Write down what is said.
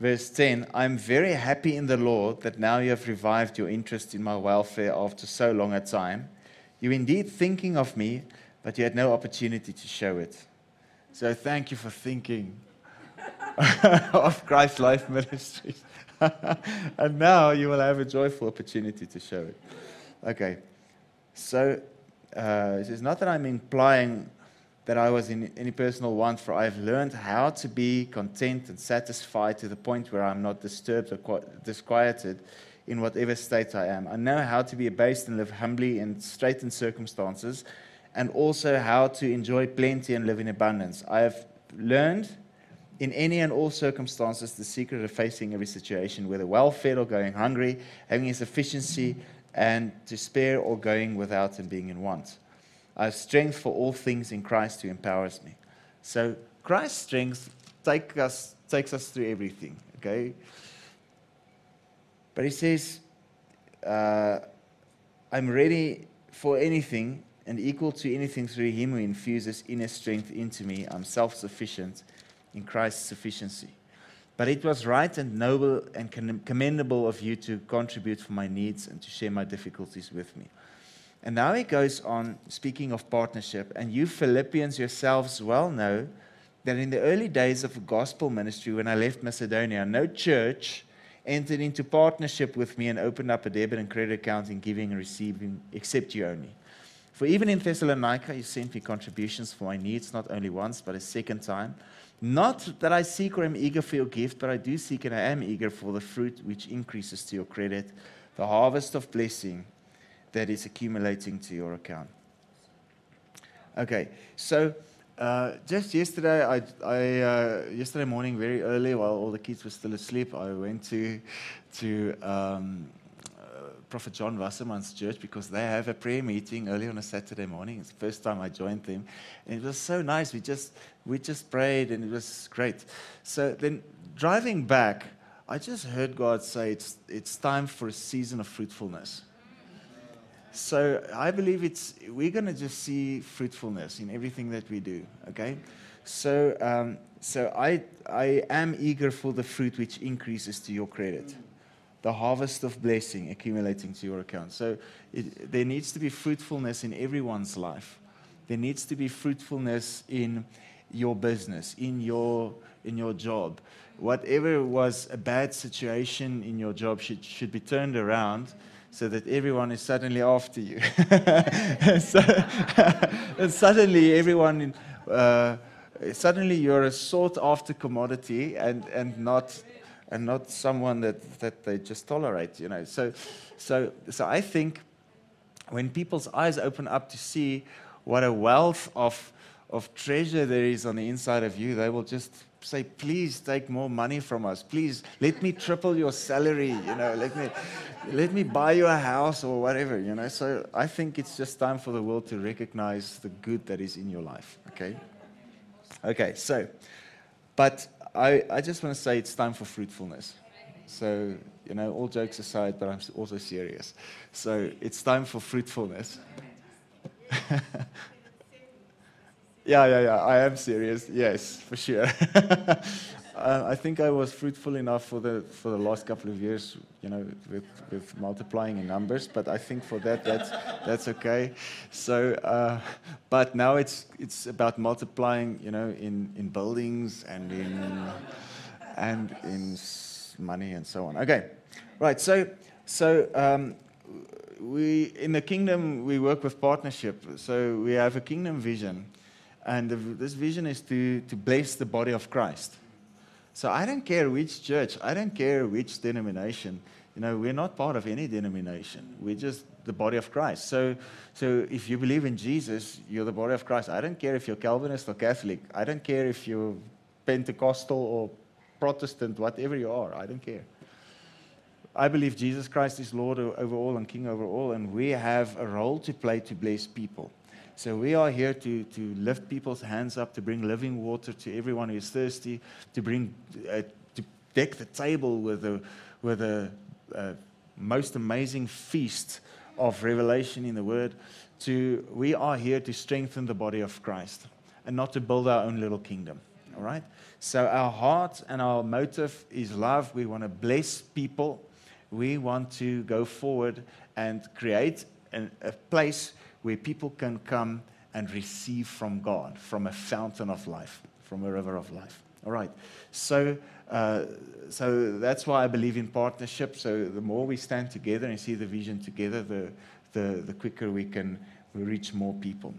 verse 10 I'm very happy in the Lord that now you have revived your interest in my welfare after so long a time. You indeed thinking of me, but you had no opportunity to show it. So thank you for thinking of Christ's Life ministry. and now you will have a joyful opportunity to show it. Okay. So uh, it says, not that I'm implying that I was in any personal want, for I have learned how to be content and satisfied to the point where I'm not disturbed or disquieted in whatever state I am. I know how to be abased and live humbly in straitened circumstances, and also how to enjoy plenty and live in abundance. I have learned in any and all circumstances the secret of facing every situation, whether well fed or going hungry, having a sufficiency and to spare or going without and being in want. I have strength for all things in Christ who empowers me. So Christ's strength take us, takes us through everything, okay? But he says, uh, I'm ready for anything and equal to anything through him who infuses inner strength into me. I'm self sufficient in Christ's sufficiency. But it was right and noble and commendable of you to contribute for my needs and to share my difficulties with me. And now he goes on speaking of partnership. And you Philippians yourselves well know that in the early days of gospel ministry, when I left Macedonia, no church entered into partnership with me and opened up a debit and credit account in giving and receiving, except you only. For even in Thessalonica, you sent me contributions for my needs, not only once, but a second time. Not that I seek or am eager for your gift, but I do seek and I am eager for the fruit which increases to your credit, the harvest of blessing that is accumulating to your account. Okay, so uh, just yesterday, I, I uh, yesterday morning, very early, while all the kids were still asleep, I went to to um, uh, Prophet John Wasserman's church because they have a prayer meeting early on a Saturday morning. It's the first time I joined them, and it was so nice. We just we just prayed, and it was great. So then driving back, I just heard God say, "It's it's time for a season of fruitfulness." So I believe it's we're going to just see fruitfulness in everything that we do. Okay, so um, so I I am eager for the fruit which increases to your credit, the harvest of blessing accumulating to your account. So it, there needs to be fruitfulness in everyone's life. There needs to be fruitfulness in your business, in your in your job. Whatever was a bad situation in your job should should be turned around so that everyone is suddenly after you. so, and suddenly, everyone, uh, suddenly you're a sought after commodity and, and, not, and not someone that, that they just tolerate, you know. So, so, so I think when people's eyes open up to see what a wealth of, of treasure there is on the inside of you, they will just say, please take more money from us. Please let me triple your salary. You know, let me, let me buy you a house or whatever. You know, so I think it's just time for the world to recognize the good that is in your life. Okay. Okay. So, but I, I just want to say it's time for fruitfulness. So, you know, all jokes aside, but I'm also serious. So it's time for fruitfulness. Yeah, yeah, yeah. I am serious. Yes, for sure. uh, I think I was fruitful enough for the for the last couple of years, you know, with, with multiplying in numbers. But I think for that, that's that's okay. So, uh, but now it's it's about multiplying, you know, in in buildings and in and in money and so on. Okay, right. So so. Um, we in the kingdom we work with partnership so we have a kingdom vision and this vision is to, to bless the body of Christ. So I don't care which church, I don't care which denomination. You know, we're not part of any denomination. We're just the body of Christ. So, so if you believe in Jesus, you're the body of Christ. I don't care if you're Calvinist or Catholic. I don't care if you're Pentecostal or Protestant, whatever you are. I don't care. I believe Jesus Christ is Lord over all and King over all, and we have a role to play to bless people. So we are here to, to lift people's hands up, to bring living water to everyone who is thirsty, to bring uh, to deck the table with a with a most amazing feast of revelation in the Word. To we are here to strengthen the body of Christ and not to build our own little kingdom. All right? So our heart and our motive is love. We want to bless people. We want to go forward and create an, a place where people can come and receive from God, from a fountain of life, from a river of life. All right. So, uh, so that's why I believe in partnership. So the more we stand together and see the vision together, the, the, the quicker we can reach more people.